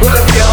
Pull up your